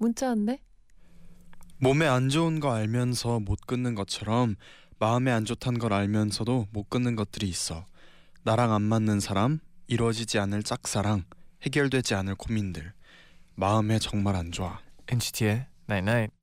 문자 왔네. 몸에 안 좋은 거 알면서 못 끊는 것처럼 마음에 안 좋단 걸 알면서도 못 끊는 것들이 있어. 나랑 안 맞는 사람, 이루어지지 않을 짝사랑, 해결되지 않을 고민들. 마음에 정말 안 좋아. NCT의 Night Night.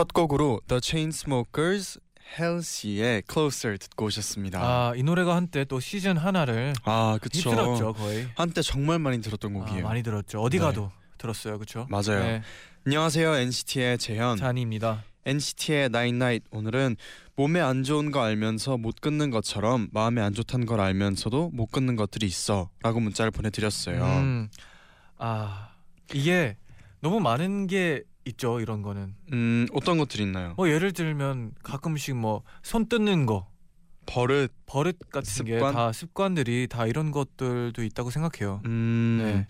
첫 곡으로 The Chainsmokers, 헬시의 Closer 듣고 오셨습니다. 아, 이 노래가 한때 또 시즌 하나를 아, 그쵸. 휩쓸었죠, 거의. 한때 정말 많이 들었던 아, 곡이에요. 많이 들었죠. 어디 네. 가도 들었어요. 그렇죠? 맞아요. 네. 안녕하세요. NCT의 재현. 잔이입니다. NCT의 Nine Night 오늘은 몸에 안 좋은 거 알면서 못 끊는 것처럼 마음에 안 좋다는 걸 알면서도 못 끊는 것들이 있어라고 문자를 보내드렸어요. 음. 아, 이게 너무 많은 게 있죠, 이런 거는. 음 어떤 것들이 있나요? 뭐 예를 들면 가끔씩 뭐 손 뜯는 거, 버릇. 버릇 같은? 게 다 습관들이 다 이런 것들도 있다고 생각해요. 음, 네.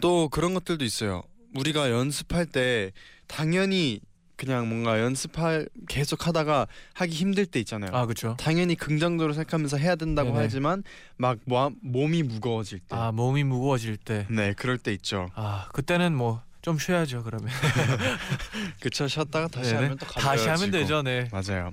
또 그런 것들도 있어요. 우리가 연습할 때 당연히 그냥 뭔가 연습할 계속 하다가 하기 힘들 때 있잖아요. 아, 그렇죠. 당연히 긍정적으로 생각하면서 해야 된다고 네네. 하지만 막 모, 몸이 무거워질 때. 아, 몸이 무거워질 때. 네, 그럴 때 있죠. 아, 그때는 뭐 좀 쉬어야죠, 그러면. 그쵸 쉬었다가 다시 네네. 하면 또 다시 하면. 되죠, 네. 맞아요.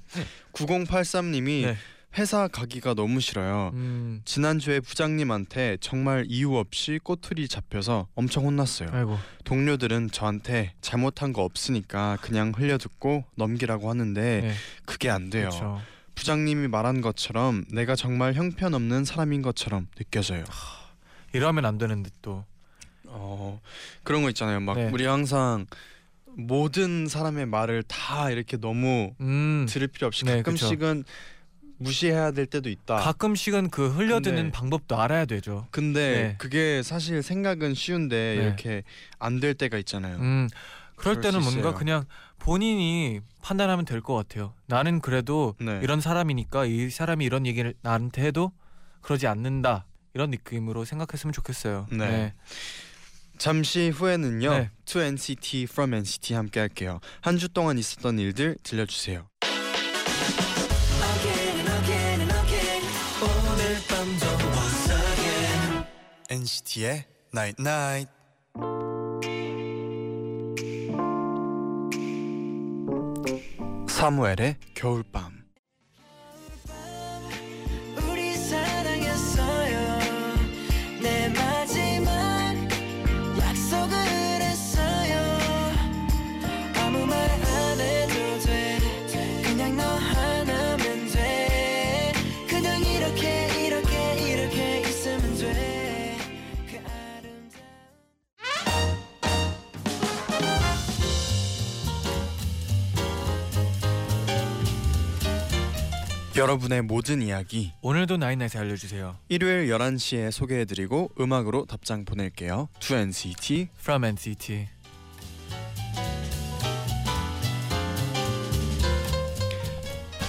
9083님이 네. 회사 가기가 너무 싫어요. 음. 지난주에 부장님한테 정말 이유 없이 꼬투리 잡혀서 엄청 혼났어요. 아이고. 동료들은 저한테 잘못한 거 없으니까 그냥 흘려듣고 넘기라고 하는데 네. 그게 안 돼요. 그렇죠. 부장님이 말한 것처럼 내가 정말 형편없는 사람인 것처럼 느껴져요. 이러면 안 되는데 또. 어 그런 거 있잖아요. 막 네. 우리 항상 모든 사람의 말을 다 이렇게 너무 음. 들을 필요 없이 네, 가끔씩은 무시해야 될 때도 있다. 가끔씩은 그 흘려드는 근데- 방법도 알아야 되죠. 근데 네. 그게 사실 생각은 쉬운데 네. 이렇게 안 될 때가 있잖아요. 음. 그럴 그럴 때는 수 뭔가. 그냥 본인이 판단하면 될 것 같아요. 나는 그래도 네. 이런 사람이니까 이 사람이 이런 얘기를 나한테 해도 그러지 않는다. 이런 느낌으로 생각했으면 좋겠어요. 네. 잠시 후에는요. 네. To NCT From NCT 함께 할게요. 한 주 동안 있었던 일들 들려주세요. NCT의 Night Night. 사무엘의 겨울밤. 여러분의 모든 이야기 오늘도 나인나잇에 알려주세요. 일요일 11시에 소개해드리고 음악으로 답장 보낼게요. To NCT From NCT.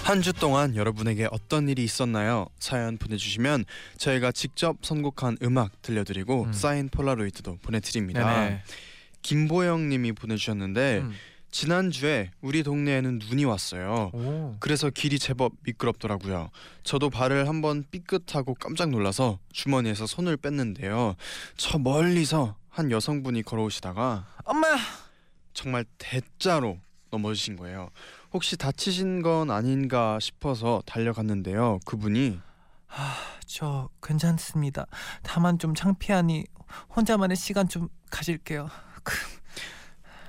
한 주 동안 여러분에게 어떤 일이 있었나요? 사연 보내주시면 저희가 직접 선곡한 음악 들려드리고 음. 사인 폴라로이드도 보내드립니다. 네네. 김보영님이 보내주셨는데 음. 지난주에 우리 동네에는 눈이 왔어요. 오. 그래서 길이 제법 미끄럽더라고요. 저도 발을 한번 삐끗하고 깜짝 놀라서 주머니에서 손을 뺐는데요. 저 멀리서 한 여성분이 걸어오시다가 엄마. 정말 대자로 넘어지신 거예요. 혹시 다치신 건 아닌가 싶어서 달려갔는데요. 그분이 저 괜찮습니다. 다만 좀 창피하니 혼자만의 시간 좀 가질게요.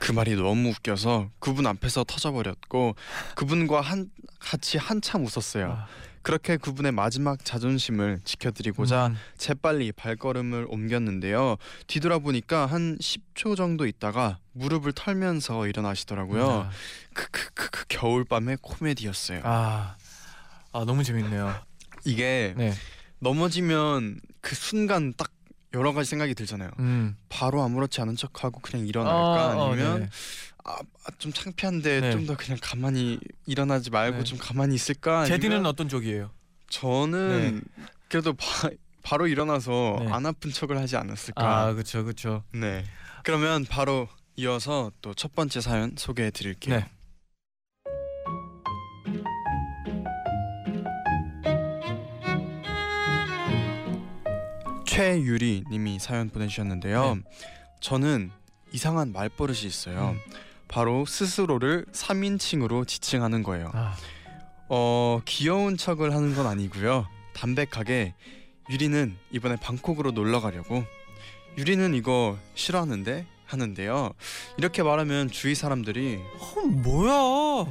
그 말이 너무 웃겨서 그분 앞에서 터져버렸고 그분과 한 같이 한참 웃었어요. 아, 그렇게 그분의 마지막 자존심을 지켜드리고자 음. 재빨리 발걸음을 옮겼는데요. 뒤돌아보니까 한 10초 정도 있다가 무릎을 털면서 일어나시더라고요. 크크크크 겨울밤의 코미디였어요. 아, 아 너무 재밌네요. 이게 네. 넘어지면 그 순간 딱 여러 가지 생각이 들잖아요. 음. 바로 아무렇지 않은 척하고 그냥 일어날까 어, 어, 아니면 네네. 아, 아, 좀 창피한데 네. 좀더 그냥 가만히 일어나지 말고 네. 좀 가만히 있을까? 제디는 어떤 쪽이에요? 저는 그래도 바, 바로 일어나서 네. 안 아픈 척을 하지 않았을까? 아, 그렇죠, 그렇죠. 네. 그러면 바로 이어서 또 첫 번째 사연 소개해 드릴게요. 최유리 님이 사연 보내주셨는데요. 네. 저는 이상한 말버릇이 있어요. 음. 바로 스스로를 3인칭으로 지칭하는 거예요. 아, 어 귀여운 척을 하는 건 아니고요. 담백하게 유리는 이번에 방콕으로 놀러 가려고 유리는 이거 싫어하는데 하는데요. 이렇게 말하면 주위 사람들이 어, 뭐야?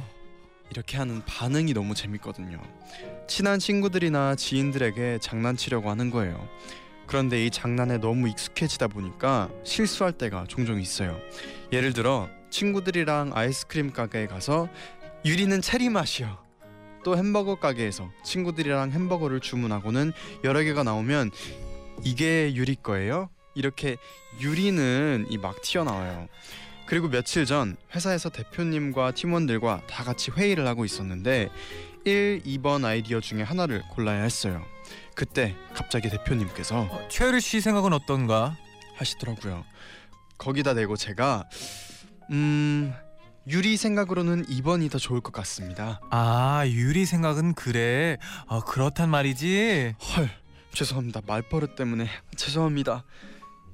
이렇게 하는 반응이 너무 재밌거든요. 친한 친구들이나 지인들에게 장난치려고 하는 거예요. 그런데 이 장난에 너무 익숙해지다 보니까 실수할 때가 종종 있어요. 예를 들어 친구들이랑 아이스크림 가게에 가서 유리는 체리 맛이요. 또 햄버거 가게에서 친구들이랑 햄버거를 주문하고는 여러 개가 나오면 이게 유리 거예요? 이렇게 유리는 이 막 튀어나와요. 그리고 며칠 전 회사에서 대표님과 팀원들과 다 같이 회의를 하고 있었는데 1, 2번 아이디어 중에 하나를 골라야 했어요. 그때 갑자기 대표님께서 어, 최유리 씨 생각은 어떤가? 하시더라고요. 거기다 대고 제가 음 유리 생각으로는 2번이 더 좋을 것 같습니다. 아, 유리 생각은 그래. 아, 그렇단 말이지. 헐 죄송합니다 말버릇 때문에 죄송합니다.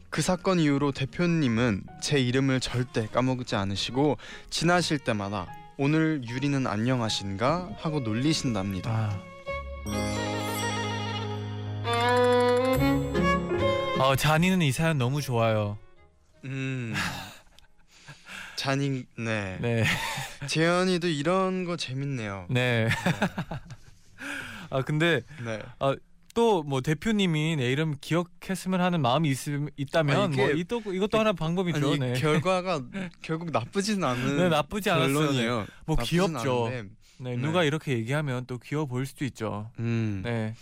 그 사건 이후로 대표님은 제 이름을 절대 까먹지 않으시고 지나실 때마다 오늘 유리는 안녕하신가 하고 놀리신답니다. 아. 어, 잔이는 이 사연 너무 좋아요. 음 잔인 네. 네, 재현이도 이런 거 재밌네요. 네. 아 근데 네. 또뭐 대표님이 내 이름 기억했으면 하는 마음이 있, 있다면 아, 뭐 이또 이것도 하나 방법이죠. 아니 네. 결과가 결국 나쁘진 않은 네, 나쁘지 않았어요. 네. 뭐 귀엽죠. 네, 네. 누가 이렇게 얘기하면 또 귀여워 보일 수도 있죠. 음, 네.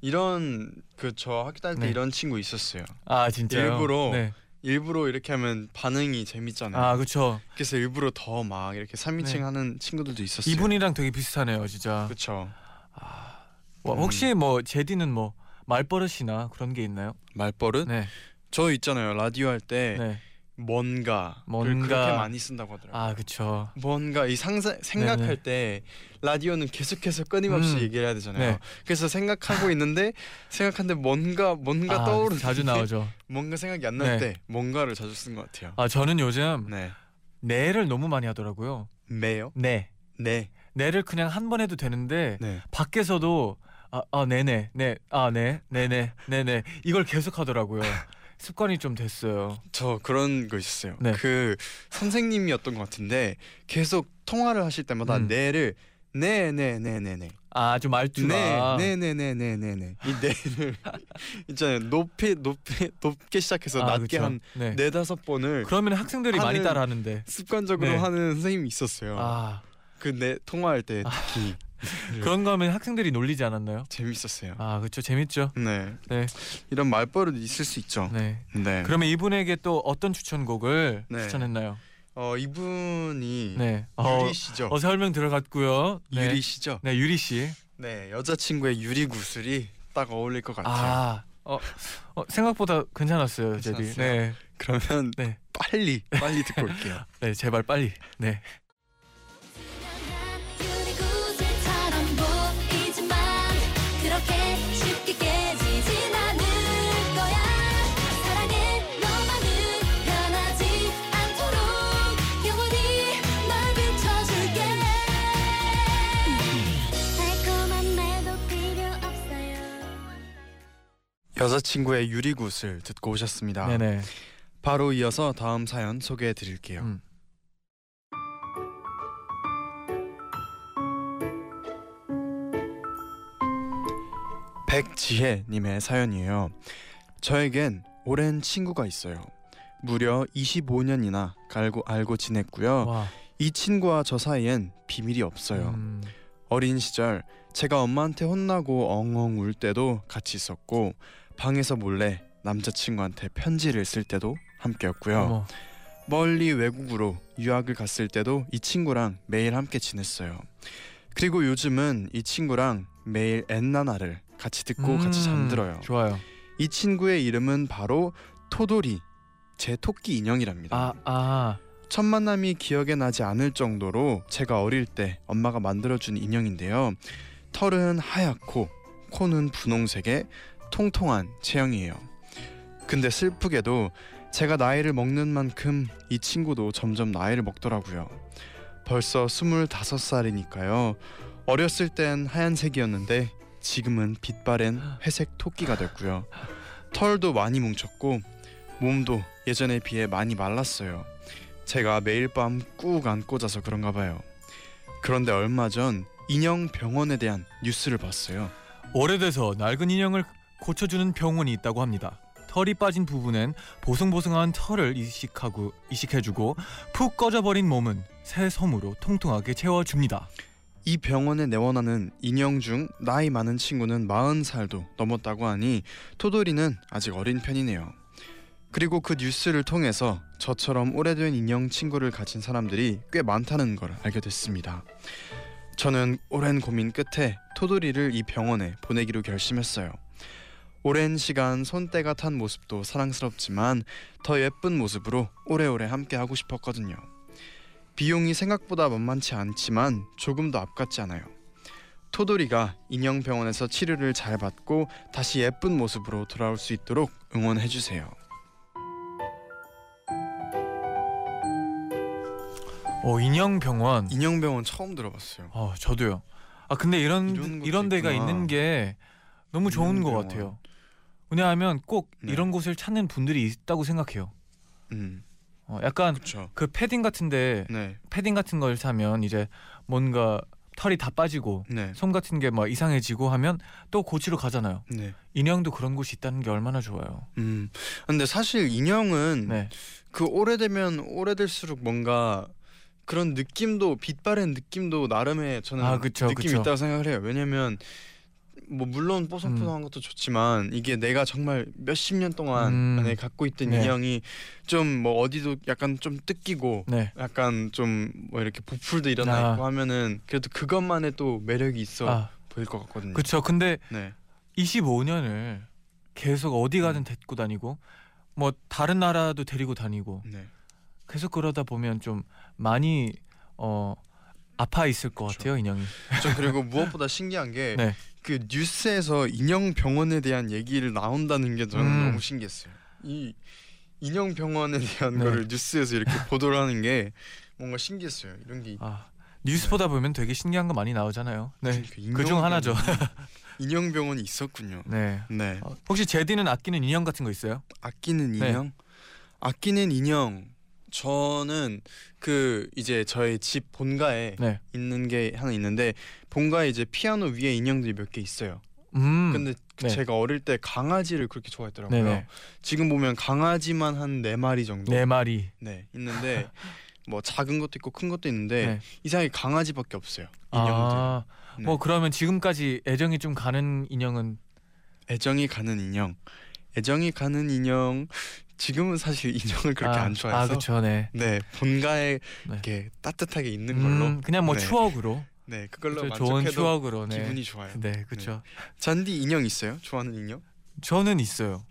이런 그 저 학교 다닐 때 네. 이런 친구 있었어요. 아 진짜요? 일부러 네. 일부러 이렇게 하면 반응이 재밌잖아요. 아 그렇죠. 그래서 일부러 더 막 이렇게 3인칭 네. 하는 친구들도 있었어요. 이분이랑 되게 비슷하네요, 진짜. 그렇죠. 와, 음. 혹시 뭐 제디는 뭐 말버릇이나 그런 게 있나요? 말버릇? 네. 저 있잖아요. 라디오 할때 네. 뭔가 뭔가. 그렇게 많이 쓴다고 하더라고요. 아 그렇죠. 뭔가 이 상상 생각할 네네. 때 라디오는 계속해서 끊임없이 음. 얘기를 해야 되잖아요. 네. 그래서 생각하고 있는데 생각하는데 뭔가 뭔가 아, 떠오르는 자주 나오죠. 뭔가 생각이 안 날때 네. 뭔가를 자주 쓴 것 같아요. 아 저는 요즘 네. 네를 너무 많이 하더라고요. 매요? 네. 네. 네를 그냥 한 번 해도 되는데 네. 밖에서도 아, 아 네네 네아 네 네네 네네 이걸 계속 하더라고요. 습관이 좀 됐어요. 저 그런 거 있었어요. 네. 그 선생님이었던 것 같은데 계속 통화를 하실 때마다 음. 네를 네 네 네 네네 아좀 말투가 네 네 네 네 네 네 이 네를 있잖아요 높이 높이 높게 시작해서 아, 낮게 그쵸. 한 네. 네다섯 번을 그러면 학생들이 많이 하는- 따라하는데 습관적으로 네. 하는 선생님이 있었어요. 아 그네 통화할 때 특히 그런 거 하면 학생들이 놀리지 않았나요? 재밌었어요. 아 그렇죠 재밌죠. 네. 네. 이런 말버릇 있을 수 있죠. 네. 네. 그러면 이분에게 또 어떤 추천곡을 네. 추천했나요? 어 이분이 네. 어, 유리 씨죠. 어 설명 들어갔고요. 네. 유리 씨죠. 네 유리 씨. 네 여자친구의 유리 구슬이 딱 어울릴 것 같아요. 아, 어, 어 생각보다 괜찮았어요. 괜찮았어요? 네, 그러면 네. 빨리 빨리 듣고 올게요. 네, 제발 빨리. 네. 여자친구의 유리 구슬 듣고 오셨습니다. 네네. 바로 이어서 다음 사연 소개해 드릴게요. 음. 백지혜님의 사연이에요. 저에겐 오랜 친구가 있어요. 무려 25년이나 알고 알고 지냈고요. 와. 이 친구와 저 사이엔 비밀이 없어요. 음, 어린 시절 제가 엄마한테 혼나고 엉엉 울 때도 같이 있었고 방에서 몰래 남자친구한테 편지를 쓸 때도 함께였고요. 어머. 멀리 외국으로 유학을 갔을 때도 이 친구랑 매일 함께 지냈어요. 그리고 요즘은 이 친구랑 매일 엔나나를 같이 듣고 같이 음, 잠들어요. 좋아요. 이 친구의 이름은 바로 토돌이 제 토끼 인형이랍니다. 아, 아. 첫 만남이 기억에 나지 않을 정도로 제가 어릴 때 엄마가 만들어준 인형인데요. 털은 하얗고 코는 분홍색의 통통한 체형이에요. 근데 슬프게도 제가 나이를 먹는 만큼 이 친구도 점점 나이를 먹더라고요. 벌써 25살이니까요. 어렸을 땐 하얀색이었는데 지금은 빛바랜 회색 토끼가 됐고요. 털도 많이 뭉쳤고 몸도 예전에 비해 많이 말랐어요. 제가 매일 밤 꾹 안고 자서 그런가 봐요. 그런데 얼마 전 인형 병원에 대한 뉴스를 봤어요. 오래돼서 낡은 인형을 고쳐주는 병원이 있다고 합니다. 털이 빠진 부분엔 보송보송한 털을 이식하고 이식해주고 푹 꺼져버린 몸은 새 솜으로 통통하게 채워줍니다. 이 병원에 내원하는 인형 중 나이 많은 친구는 40살도 넘었다고 하니 토돌이는 아직 어린 편이네요. 그리고 그 뉴스를 통해서 저처럼 오래된 인형 친구를 가진 사람들이 꽤 많다는 걸 알게 됐습니다. 저는 오랜 고민 끝에 토돌이를 이 병원에 보내기로 결심했어요. 오랜 시간 손때가 탄 모습도 사랑스럽지만 더 예쁜 모습으로 오래오래 함께 하고 싶었거든요. 비용이 생각보다 만만치 않지만 조금 더 앞같지 않아요. 토돌이가 인형 병원에서 치료를 잘 받고 다시 예쁜 모습으로 돌아올 수 있도록 응원해 주세요. 어 인형 병원. 인형 병원 처음 들어봤어요. 어 저도요. 아 근데 이런 이런 이런 데가. 있는 게 너무 좋은 것 병원. 같아요. 왜냐하면 꼭 네. 이런 곳을 찾는 분들이 있다고 생각해요. 음, 어, 약간 그렇죠. 그 패딩 같은데 네, 패딩 같은 걸 사면 이제 뭔가 털이 다 빠지고 네, 솜 같은 게 막 이상해지고 하면 또 고치러 가잖아요. 네. 인형도 그런 곳이 있다는 게 얼마나 좋아요. 음, 근데 사실 인형은 네. 그 오래되면 오래될수록 뭔가 그런 느낌도 빛바랜 느낌도 나름의 저는 아, 그쵸, 느낌이 그쵸. 있다고 생각을 해요. 왜냐면 뭐 물론 뽀송뽀송한 것도 좋지만 이게 내가 정말 몇십 년 동안 음. 안에 갖고 있던 네. 인형이 좀 뭐 어디도 약간 좀 뜯기고 네. 약간 좀 뭐 이렇게 부풀도 일어나 아. 있고 하면은 그래도 그것만의 또 매력이 있어 아, 보일 것 같거든요. 그렇죠. 근데 네. 25년을 계속 어디 가든 데리고 다니고 뭐 다른 나라도 데리고 다니고 네. 계속 그러다 보면 좀 많이 어 아파 있을 것 그쵸. 같아요 인형이. 저 그리고 무엇보다 신기한 게 네. 그 뉴스에서 인형 병원에 대한 얘기를 나온다는 게 저는 음. 너무 신기했어요. 이 인형 병원에 대한 네. 거를 뉴스에서 이렇게 보도를 하는 게 뭔가 신기했어요. 이런 게 아 뉴스 보다 보면 되게 신기한 거 많이 나오잖아요. 네. 그러니까 인형 그중 하나죠. 인형 병원이 있었군요. 네. 네. 어, 혹시 제디는 아끼는 인형 같은 거 있어요? 아끼는 네. 인형? 아끼는 인형. 저는 그 이제 저희 집 본가에 네. 있는 게 하나 있는데 본가에 이제 피아노 위에 인형들이 몇 개 있어요. 음. 근데 그 네. 제가 어릴 때 강아지를 그렇게 좋아했더라고요. 네네. 지금 보면 강아지만 한 네 마리 정도 네 마리. 네, 있는데 뭐 작은 것도 있고 큰 것도 있는데 네. 이상하게 강아지밖에 없어요. 인형들. 아, 네. 뭐 그러면 지금까지 애정이 좀 가는 인형은 애정이 가는 인형. 애정이 가는 인형. 지금은 사실 인형을 그렇게 아, 안 좋아해서 아, 그렇죠. 네. 네 본가에 네. 이렇게 따뜻하게 있는 걸로 음, 그냥 뭐 네. 추억으로. 네 그걸로 그쵸, 좋은 추억으로. 네. 기분이 좋아요. 네, 그렇죠. 잔디 인형 있어요? 좋아하는 인형? 저는 있어요.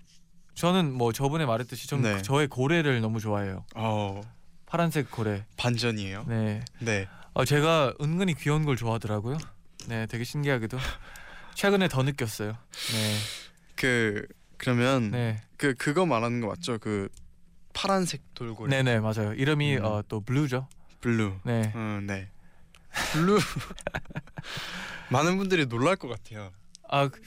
저는 뭐 저번에 말했듯이 좀 네. 저의 고래를 너무 좋아해요. 어 파란색 고래. 반전이에요. 네. 네. 어, 제가 은근히 귀여운 걸 좋아하더라고요. 네, 되게 신기하게도 최근에 더 느꼈어요. 네, 그 그러면 네, 그 그거 말하는 거 맞죠? 그 파란색 돌고래. 네, 네, 맞아요. 이름이 음. 어, 또 블루죠. 블루. 네, 음, 네. 블루. 많은 분들이 놀랄 것 같아요. 아, 그-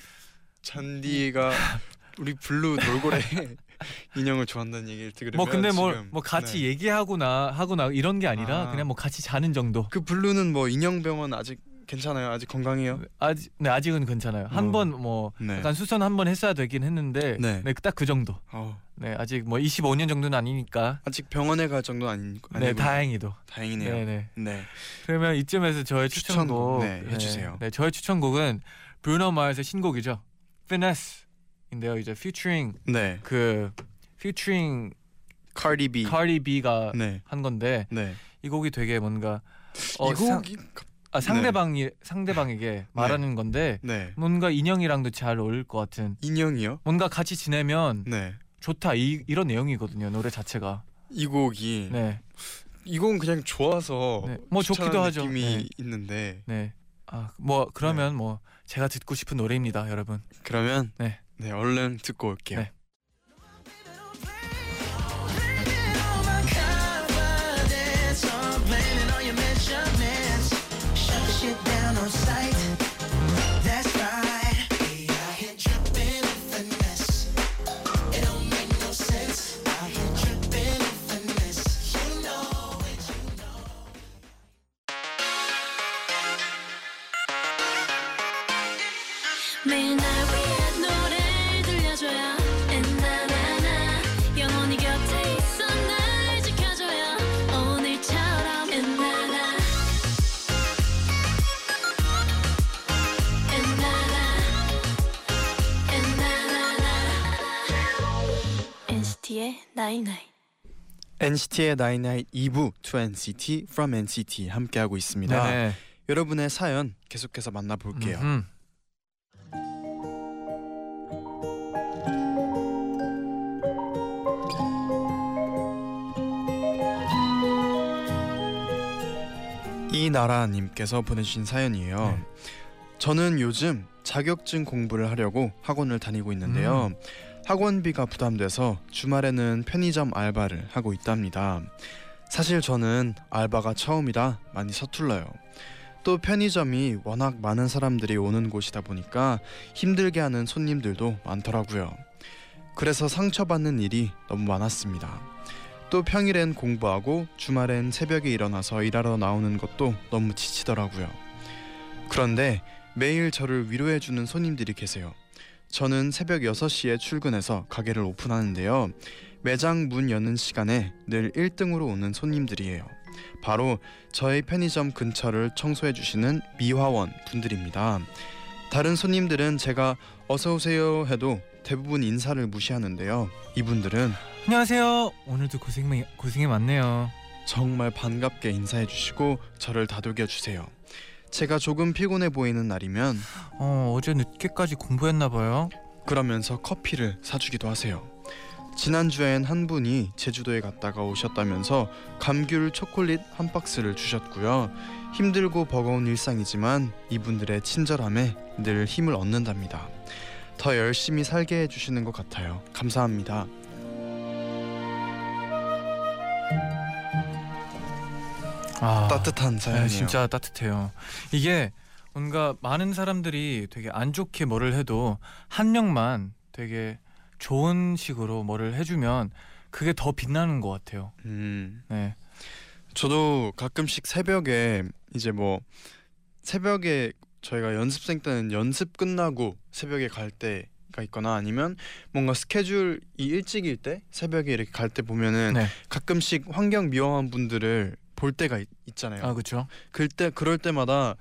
쟈니가 우리 블루 돌고래 인형을 좋아한다는 얘기를 들으면 뭐 근데 뭐 지금, 뭐 같이 네. 얘기하거나 하거나 이런 게 아니라 아. 그냥 뭐 같이 자는 정도. 그 블루는 뭐 인형 병원 아직 괜찮아요. 아직 건강해요. 아직 네 아직은 괜찮아요. 어. 한번뭐 네. 약간 수선 한 번 했어야 되긴 했는데 네. 네 딱 그 정도. 어, 네 아직 뭐 25년 정도는 아니니까. 아직 병원에 갈 정도 아닌 네 아니군요. 다행히도. 다행이네요. 네 네. 네. 그러면 이쯤에서 저의 추천곡 추천곡, 네, 해주세요. 네, 저의 추천곡은 브루노 마스의 신곡이죠. Finesse인데요. 이제 featuring 네. 그 featuring 카디 B. 카디 B가 네. 한 건데 네. 이 곡이 되게 뭔가 어, 이 상- 곡이 아, 상대방이 상대방에게 말하는 건데 네. 뭔가 인형이랑도 잘 어울릴 것 같은 인형이요? 뭔가 같이 지내면 네. 좋다 이, 이런 내용이거든요 노래 자체가 이 곡이 네, 이 곡은 그냥 좋아서 네. 뭐 좋기도 하죠. 느낌이 네. 있는데 네. 아, 뭐 그러면 뭐 제가 듣고 싶은 노래입니다, 여러분. 그러면 네. 네 얼른 듣고 올게요. 네. NCT의 나인나잇 2부 To NCT From NCT 함께하고 있습니다. 네. 여러분의 사연 계속해서 만나볼게요. 음. 이나라님께서 보내주신 사연이에요. 네. 저는 요즘 자격증 공부를 하려고 학원을 다니고 있는데요. 음. 학원비가 부담돼서 주말에는 편의점 알바를 하고 있답니다. 사실 저는 알바가 처음이라 많이 서툴러요. 또 편의점이 워낙 많은 사람들이 오는 곳이다 보니까 힘들게 하는 손님들도 많더라고요. 그래서 상처받는 일이 너무 많았습니다. 또 평일엔 공부하고 주말엔 새벽에 일어나서 일하러 나오는 것도 너무 지치더라고요. 그런데 매일 저를 위로해주는 손님들이 계세요. 저는 새벽 6시에 출근해서 가게를 오픈하는데요. 매장 문 여는 시간에 늘 1등으로 오는 손님들이에요. 바로 저희 편의점 근처를 청소해 주시는 미화원 분들입니다. 다른 손님들은 제가 어서 오세요 해도 대부분 인사를 무시하는데요. 이분들은 안녕하세요. 오늘도 고생 고생이 많네요. 정말 반갑게 인사해 주시고 저를 다독여 주세요. 제가 조금 피곤해 보이는 날이면 어 어제 늦게까지 공부했나 봐요. 그러면서 커피를 사주기도 하세요. 지난주엔 한 분이 제주도에 갔다가 오셨다면서 감귤 초콜릿 한 박스를 주셨고요. 힘들고 버거운 일상이지만 이분들의 친절함에 늘 힘을 얻는답니다. 더 열심히 살게 해주시는 것 같아요. 감사합니다. 아 따뜻한 사연이에요. 네, 진짜 따뜻해요. 이게 뭔가 많은 사람들이 되게 안 좋게 뭐를 해도 한 명만 되게 좋은 식으로 뭐를 해주면 그게 더 빛나는 것 같아요. 음, 네. 저도 가끔씩 새벽에 이제 뭐 새벽에 저희가 연습생 때는 연습 끝나고 새벽에 갈 때가 있거나 아니면 뭔가 스케줄이 일찍일 때 새벽에 이렇게 갈 때 보면은 네. 가끔씩 환경 미화원 분들을 볼 때가 있, 있잖아요. 아 그렇죠. 그때 그럴 때마다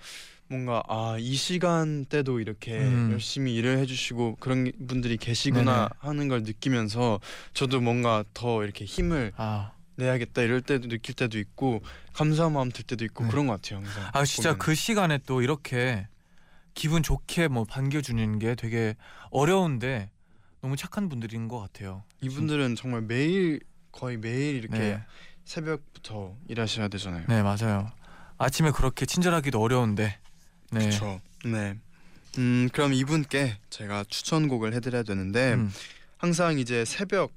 뭔가 아 이 시간대도 이렇게 음. 열심히 일을 해 주시고 그런 분들이 계시구나 네네. 하는 걸 느끼면서 저도 뭔가 더 이렇게 힘을 아, 내야겠다 이럴 때도 느낄 때도 있고 감사한 마음 들 때도 있고 네. 그런 것 같아요 항상. 아 진짜 보면은. 그 시간에 또 이렇게 기분 좋게 뭐 반겨주는 게 되게 어려운데 너무 착한 분들인 것 같아요. 이분들은 정말 매일 거의 매일 이렇게 네, 새벽부터 일하셔야 되잖아요. 네 맞아요. 아침에 그렇게 친절하기도 어려운데. 네. 그렇죠. 네. 음 그럼 이분께 제가 추천곡을 해드려야 되는데 음, 항상 이제 새벽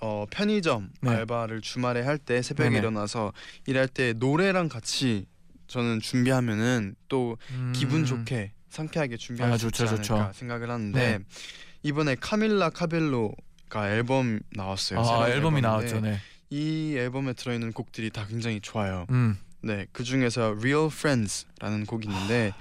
어, 편의점 네. 알바를 주말에 할 때 새벽에 네네. 일어나서 일할 때 노래랑 같이 저는 준비하면은 또 기분 음, 좋게 상쾌하게 준비할 아, 수 좋죠, 있지 않을까 좋죠. 생각을 하는데 네. 이번에 카밀라 카벨로가 앨범 나왔어요. 아 앨범이 나왔죠. 네. 이 앨범에 들어있는 곡들이 다 굉장히 좋아요. 음, 네, 그 중에서 Real Friends라는 곡이 있는데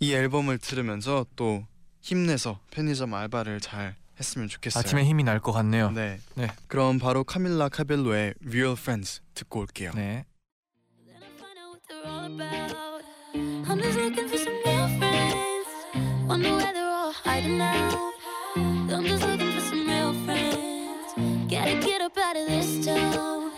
이 앨범을 들으면서 또 힘내서 편의점 알바를 잘 했으면 좋겠어요. 아침에 힘이 날 것 같네요. 네. 네. 그럼 바로 카밀라 카벨로의 Real Friends 듣고 올게요. 네. I'm just looking get up out of this town.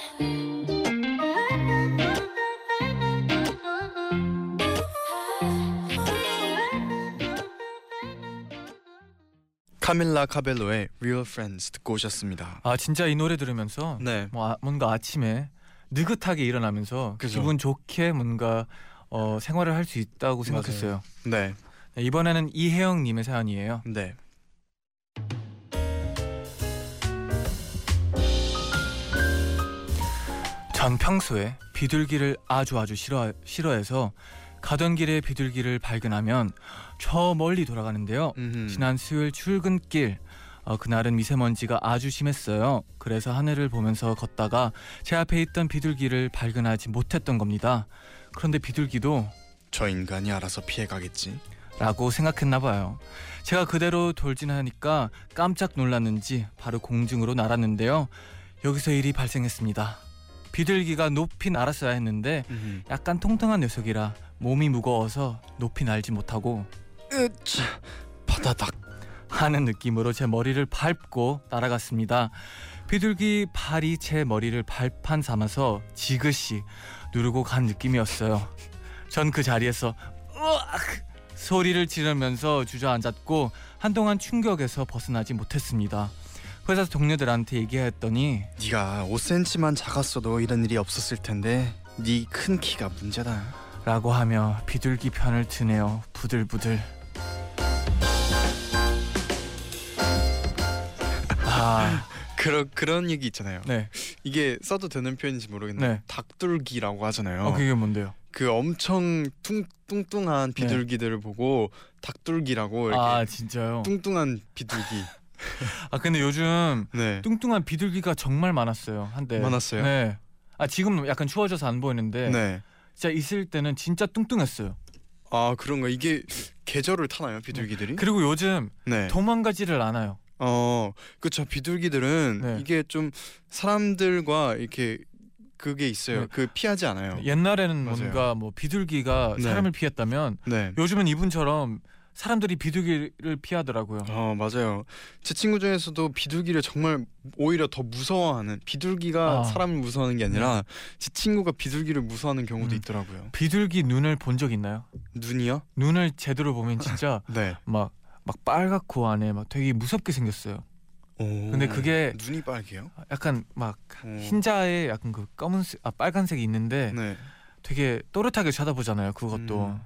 카밀라 카벨로의 Real Friends 듣고 오셨습니다. 아 진짜 이 노래 들으면서 네. 뭐 아, 뭔가 아침에 느긋하게 일어나면서 그죠. 기분 좋게 뭔가 어, 생활을 할 수 있다고 생각했어요. 네. 네, 이번에는 이혜영 님의 사연이에요. 네. 전 평소에 비둘기를 아주 아주 싫어 싫어해서 가던 길에 비둘기를 발견하면 저 멀리 돌아가는데요. 음흠. 지난 수요일 출근길 어, 그날은 미세먼지가 아주 심했어요. 그래서 하늘을 보면서 걷다가 제 앞에 있던 비둘기를 발견하지 못했던 겁니다. 그런데 비둘기도 저 인간이 알아서 피해 가겠지. 라고 생각했나 봐요. 제가 그대로 돌진하니까 깜짝 놀랐는지 바로 공중으로 날았는데요. 여기서 일이 발생했습니다. 비둘기가 높이 날았어야 했는데 음흠. 약간 통통한 녀석이라 몸이 무거워서 높이 날지 못하고 으차. 바다닥. 하는 느낌으로 제 머리를 밟고 날아갔습니다. 비둘기 발이 제 머리를 발판 삼아서 지그시 누르고 간 느낌이었어요. 전 그 자리에서 으악 소리를 지르면서 주저앉았고 한동안 충격에서 벗어나지 못했습니다. 회사 동료들한테 얘기했더니 네가 5cm만 작았어도 이런 일이 없었을 텐데 네 큰 키가 문제다. 라고 하며 비둘기 편을 드네요. 부들부들. 아, 그런 그런 얘기 있잖아요. 네. 이게 써도 되는 표현인지 모르겠는데 네. 닭둘기라고 하잖아요. 어, 그게 뭔데요? 그 엄청 뚱, 뚱뚱한 비둘기들을 보고 닭둘기라고 이렇게 아, 진짜요? 뚱뚱한 비둘기. 아, 근데 요즘 네. 뚱뚱한 비둘기가 정말 많았어요. 한때. 많았어요? 네. 아, 지금 약간 추워져서 안 보이는데 네. 진짜 있을 때는 진짜 뚱뚱했어요. 아 그런가 이게 계절을 타나요 비둘기들이? 그리고 요즘 네. 도망가지를 않아요. 어 그쵸 비둘기들은 네. 이게 좀 사람들과 이렇게 그게 있어요. 네. 그 피하지 않아요. 옛날에는 맞아요. 뭔가 뭐 비둘기가 네. 사람을 피했다면 네. 요즘은 이분처럼 사람들이 비둘기를 피하더라고요. 어 맞아요. 제 친구 중에서도 비둘기를 정말 오히려 더 무서워하는 비둘기가 아. 사람을 무서워하는 게 아니라 제 친구가 비둘기를 무서워하는 경우도 음. 있더라고요. 비둘기 눈을 본 적 있나요? 눈이요? 눈을 제대로 보면 진짜 네. 막 막 빨갛고 안에 막 되게 무섭게 생겼어요. 오. 근데 그게 눈이 빨개요? 약간 막 오. 흰자에 약간 그 검은색 아 빨간색이 있는데 네. 되게 또렷하게 쳐다보잖아요. 그것도 음.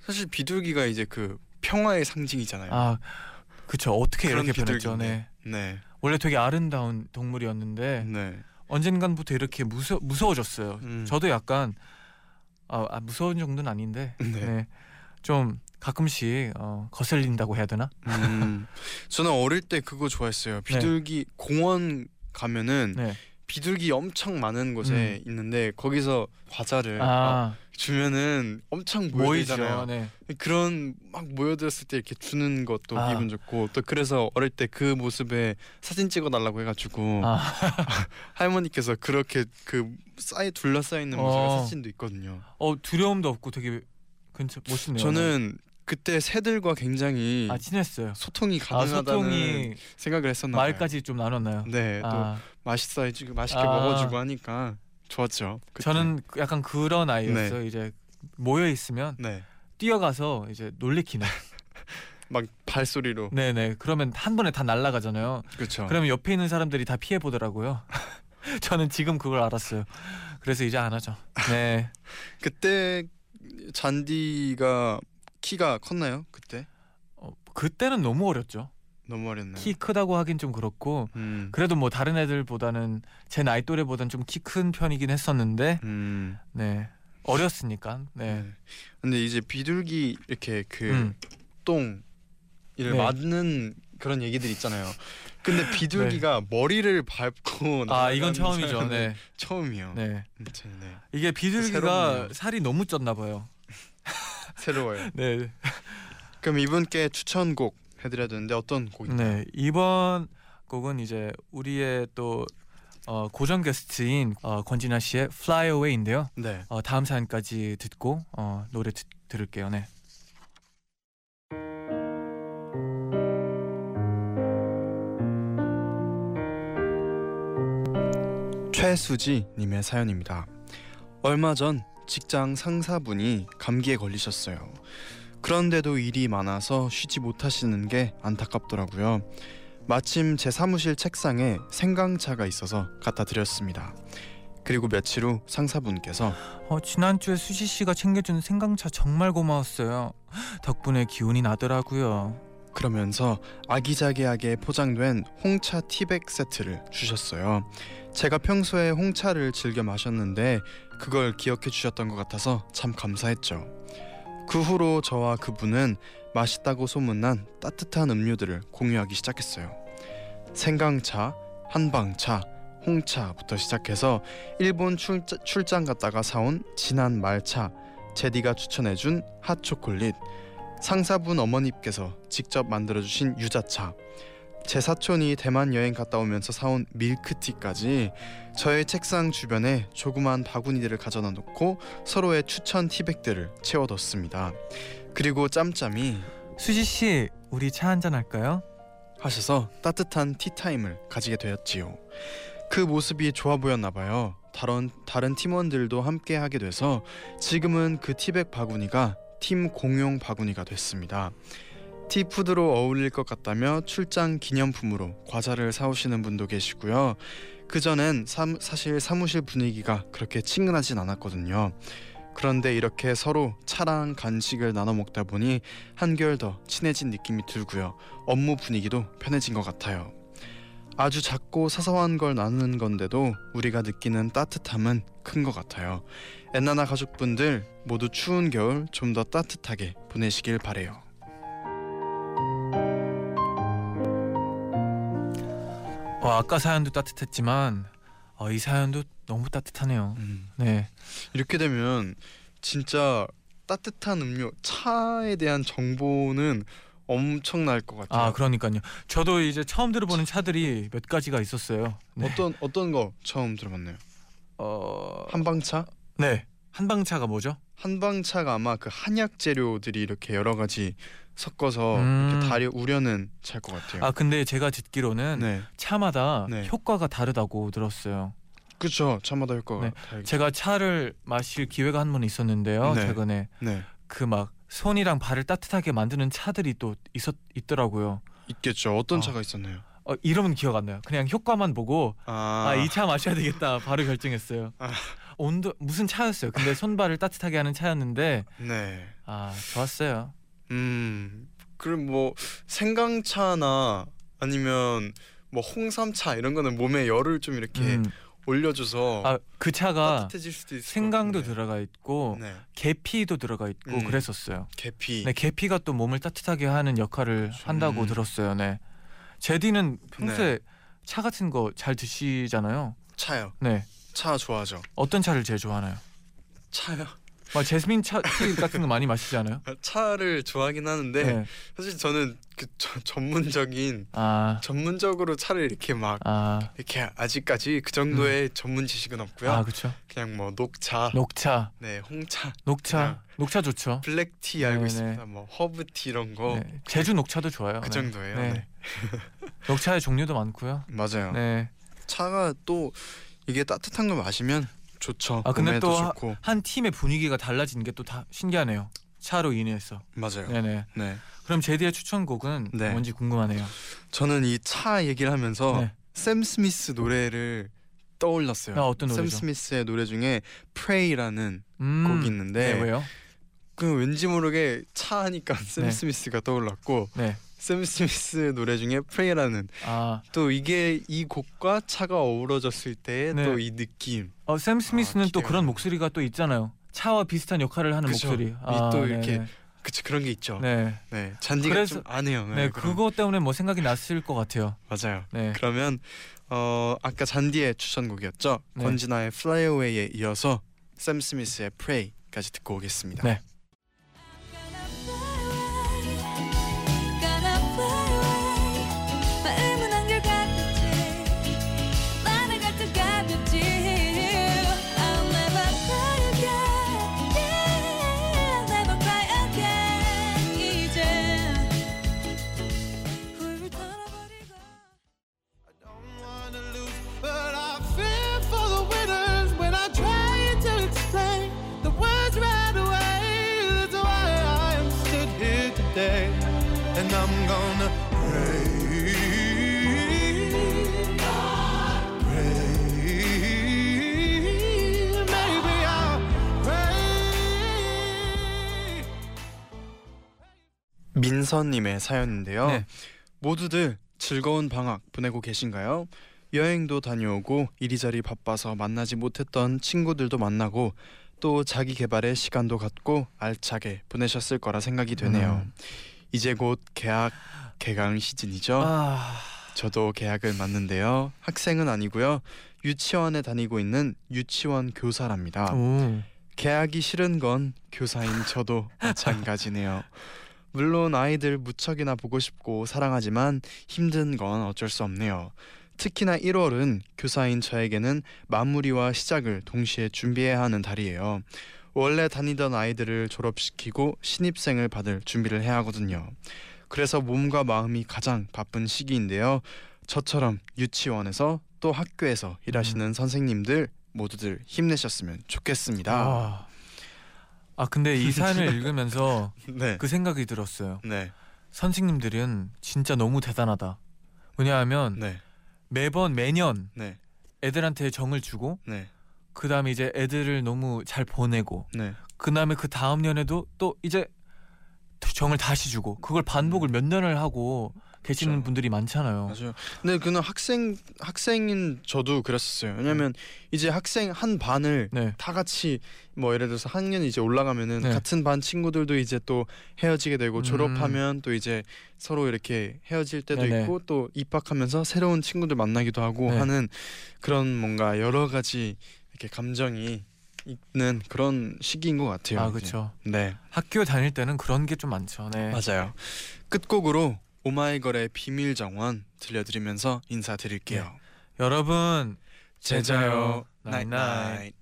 사실 비둘기가 이제 그 평화의 상징이잖아요. 아 그쵸 어떻게 이렇게 변했죠. 네. 네. 원래 되게 아름다운 동물이었는데 네. 언젠간부터 이렇게 무서 무서워졌어요. 음. 저도 약간 아, 아, 무서운 정도는 아닌데 네. 네. 좀 가끔씩 어, 거슬린다고 해야 되나? 음. 저는 어릴 때 그거 좋아했어요. 비둘기 공원 가면은 네. 비둘기 엄청 많은 곳에 있는데 거기서 과자를 어, 아 주면은 엄청. 모이잖아요. 네. 그런 막 모여들었을 때 이렇게 주는 것도 아. 기분 좋고 또 그래서 어릴 때 그 모습에 사진 찍어달라고 해가지고 아 할머니께서 그렇게 그 쌓여 둘러싸여 있는 모습의 어. 사진도 있거든요. 어 두려움도 없고 되게 괜찮 멋있네요. 저는 그때 새들과 굉장히 아 친했어요. 소통이 아 가능하다는 소통이 생각을 했었나 봐요. 말까지 좀 나눴나요? 네, 또아 맛있어지고 맛있게 아. 먹어주고 하니까 좋았죠. 그때. 저는 약간 그런 아이였어요. 이제 모여 있으면 네, 뛰어가서 이제 놀래키는. 막 발소리로 네네. 그러면 한 번에 다 날아가잖아요. 그렇죠. 그러면 옆에 있는 사람들이 다 피해 보더라고요. 저는 지금 그걸 알았어요. 그래서 이제 안 하죠. 네. 그때 잔디가 키가 컸나요? 그때 어, 그때는 너무 어렸죠. 너무 어렸나요? 키 크다고 하긴 좀 그렇고 음. 그래도 뭐 다른 애들보다는 제 나이 또래보다는 좀 키 큰 편이긴 했었는데 음. 네 어렸으니까 네. 네. 근데 이제 비둘기 이렇게 그 음. 똥 이를 네. 맞는 그런 얘기들 있잖아요. 근데 비둘기가 머리를 밟고 아 이건 처음이죠. 네. 처음이요. 네. 네. 네. 이게 비둘기가 새롭네요. 살이 너무 쪘나 봐요. 새로워요. 네. 그럼 이분께 추천곡 해드려야 되는데 어떤 곡인가요? 네. 이번 곡은 이제 우리의 또 어, 고정 게스트인 어, 권진아 씨의 Fly Away인데요. 네. 어, 다음 사연까지 듣고 어, 노래 듣, 들을게요. 네. 최수지 님의 사연입니다. 얼마 전 직장 상사분이 감기에 걸리셨어요. 그런데도 일이 많아서 쉬지 못하시는 게 안타깝더라고요. 마침 제 사무실 책상에 생강차가 있어서 갖다 드렸습니다. 그리고 며칠 후 상사분께서 어, 지난주에 수지 씨가 챙겨준 생강차 정말 고마웠어요. 덕분에 기운이 나더라고요. 그러면서 아기자기하게 포장된 홍차 티백 세트를 주셨어요. 제가 평소에 홍차를 즐겨 마셨는데 그걸 기억해 주셨던 것 같아서 참 감사했죠. 그 후로 저와 그분은 맛있다고 소문난 따뜻한 음료들을 공유하기 시작했어요. 생강차, 한방차, 홍차부터 시작해서 일본 출자, 출장 갔다가 사온 진한 말차, 제디가 추천해준 핫초콜릿, 상사분 어머니께서 직접 만들어주신 유자차 제 사촌이 대만 여행 갔다 오면서 사온 밀크티까지 저의 책상 주변에 조그만 바구니들을 가져다 놓고 서로의 추천 티백들을 채워뒀습니다 그리고 짬짬이 수지 씨, 우리 차 한잔 할까요? 하셔서 따뜻한 티타임을 가지게 되었지요 그 모습이 좋아 보였나 봐요 다른, 다른 팀원들도 함께 하게 돼서 지금은 그 티백 바구니가 팀 공용 바구니가 됐습니다. 티푸드로 어울릴 것 같다며 출장 기념품으로 과자를 사오시는 분도 계시고요. 그 전엔 사실 사무실 분위기가 그렇게 친근하진 않았거든요. 그런데 이렇게 서로 차랑 간식을 나눠 먹다 보니 한결 더 친해진 느낌이 들고요. 업무 분위기도 편해진 것 같아요. 아주 작고 사소한 걸 나누는 건데도 우리가 느끼는 따뜻함은 큰 것 같아요. 엔나나 가족분들 모두 추운 겨울 좀 더 따뜻하게 보내시길 바래요. 어, 아까 사연도 따뜻했지만 어, 이 사연도 너무 따뜻하네요. 음, 네. 이렇게 되면 진짜 따뜻한 음료 차에 대한 정보는 엄청날 것 같아요. 아 그러니까요. 저도 이제 처음 들어보는 차들이 몇 가지가 있었어요. 네. 어떤 어떤 거 처음 들어봤나요? 어 한방차? 네 한방차가 뭐죠? 한방차가 아마 그 한약 재료들이 이렇게 여러 가지 섞어서 음. 이렇게 다려 우려는 차일 것 같아요. 아 근데 제가 듣기로는 네, 차마다 네. 효과가 다르다고 들었어요. 그렇죠. 차마다 효과가 네, 다르죠. 제가 차를 마실 기회가 한 번 있었는데요. 네. 최근에 네, 그막 손이랑 발을 따뜻하게 만드는 차들이 또 있었 있더라고요. 있겠죠. 어떤 어. 차가 있었나요? 어, 이름은 기억 안 나요. 그냥 효과만 보고 아, 아이차 마셔야 되겠다 바로 결정했어요. 아. 온도 무슨 차였어요. 근데 손발을 따뜻하게 하는 차였는데 네. 아 좋았어요. 음, 그럼 뭐 생강차나 아니면 뭐 홍삼차 이런 거는 몸에 열을 좀 이렇게 음, 올려줘서 아 그 차가 따뜻해질 수도 있을 생강도. 들어가 있고 네, 계피도 들어가 있고 음. 그랬었어요. 계피. 네 계피가 또 몸을 따뜻하게 하는 역할을 그렇죠. 한다고 음. 들었어요. 네 제디는 평소에 차 같은 거 잘 드시잖아요. 차요. 네 차 좋아하죠. 어떤 차를 제일 좋아하나요? 차요. 막 제스민 차티 같은 거 많이 마시지 않아요? 아, 차를 좋아하긴 하는데 네. 사실 저는 그 저- 전문적인 아, 전문적으로 차를 이렇게 막 아, 이렇게 아직까지 그 정도의 전문 지식은 없고요. 아, 그렇죠. 그냥 뭐 녹차, 녹차, 네 홍차, 녹차, 녹차 좋죠. 블랙티 알고 네네. 있습니다. 뭐 허브티 이런 거. 네. 제주 녹차도 좋아요. 그 네. 정도예요. 네. 네. 녹차의 종류도 많고요. 맞아요. 네. 차가 또 이게 따뜻한 거 마시면 좋죠. 아, 근데 또. 한 팀의 분위기가 달라지는 게 또 다 신기하네요. 차로 인해서. 맞아요. 네네. 네. 그럼 제디의 추천곡은 네. 뭔지 궁금하네요. 저는 이 차 얘기를 하면서 네. 샘 스미스 노래를 떠올렸어요. 아, 어떤 샘 노래죠? 스미스의 노래 중에 Pray라는 음, 곡이 있는데 네, 왜요? 그 왠지 모르게 차 하니까 샘 네. 스미스가 떠올랐고 네. 샘 스미스 노래 중에 Pray라는 아, 또 이게 이 곡과 차가 어우러졌을 때의 네. 또이 느낌 어, 샘 스미스는 또 기대가 그런. 목소리가 또 있잖아요. 차와 비슷한 역할을 하는 그죠. 목소리. 이또 이렇게 그치 그런 게 있죠. 네, 네, 잔디가 그래서- 좀안 해요. 네, 그런 그거 때문에 뭐 생각이 났을 것 같아요. 맞아요. 네, 그러면 어 아까 잔디의 추천곡이었죠. 네. 권진아의 Fly Away에 이어서 샘 스미스의 Pray까지 듣고 오겠습니다. 네. 민선님의 사연인데요. 네. 모두들 즐거운 방학 보내고 계신가요? 여행도 다녀오고 이리저리 바빠서 만나지 못했던 친구들도 만나고 또 자기 개발의 시간도 갖고 알차게 보내셨을 거라 생각이 되네요. 음. 이제 곧 개학 개강 시즌이죠. 아, 저도 개학을 맞는데요. 학생은 아니고요. 유치원에 다니고 있는 유치원 교사랍니다. 오, 개하기 싫은 건 교사인 저도 마찬가지네요. 물론 아이들 무척이나 보고 싶고 사랑하지만 힘든 건 어쩔 수 없네요. 특히나 1월은 교사인 저에게는 마무리와 시작을 동시에 준비해야 하는 달이에요. 원래 다니던 아이들을 졸업시키고 신입생을 받을 준비를 해야 하거든요. 그래서 몸과 마음이 가장 바쁜 시기인데요. 저처럼 유치원에서 또 학교에서 일하시는 선생님들 모두들 힘내셨으면 좋겠습니다. 아, 아 근데 이 사연을 읽으면서 네. 그 생각이 들었어요. 네. 선생님들은 진짜 너무 대단하다. 왜냐하면 네. 매번 매년 네. 애들한테 정을 주고 네. 그 다음에 이제 애들을 너무 잘 보내고 네. 그 다음에 그 다음 년에도 또 이제 정을 다시 주고 그걸 반복을 몇 년을 하고 계시는 음. 그렇죠. 분들이 많잖아요. 맞아요. 근데 그는 학생 학생인 저도 그랬었어요. 왜냐면 이제 학생 한 반을 네. 다 같이 뭐 예를 들어서 학년이 이제 올라가면은 네. 같은 반 친구들도 이제 또 헤어지게 되고 음. 졸업하면 또 이제 서로 이렇게 헤어질 때도 네네. 있고 또 입학하면서 새로운 친구들 만나기도 하고 네. 하는 그런 뭔가 여러 가지 이렇게 감정이 있는 그런 시기인 것 같아요. 아. 그렇죠. 네. 학교 다닐 때는 그런 게 좀 많죠. 네. 맞아요. 끝곡으로 오마이걸의 비밀 정원 들려드리면서 인사드릴게요. 여러분 제자요. 나잇나잇.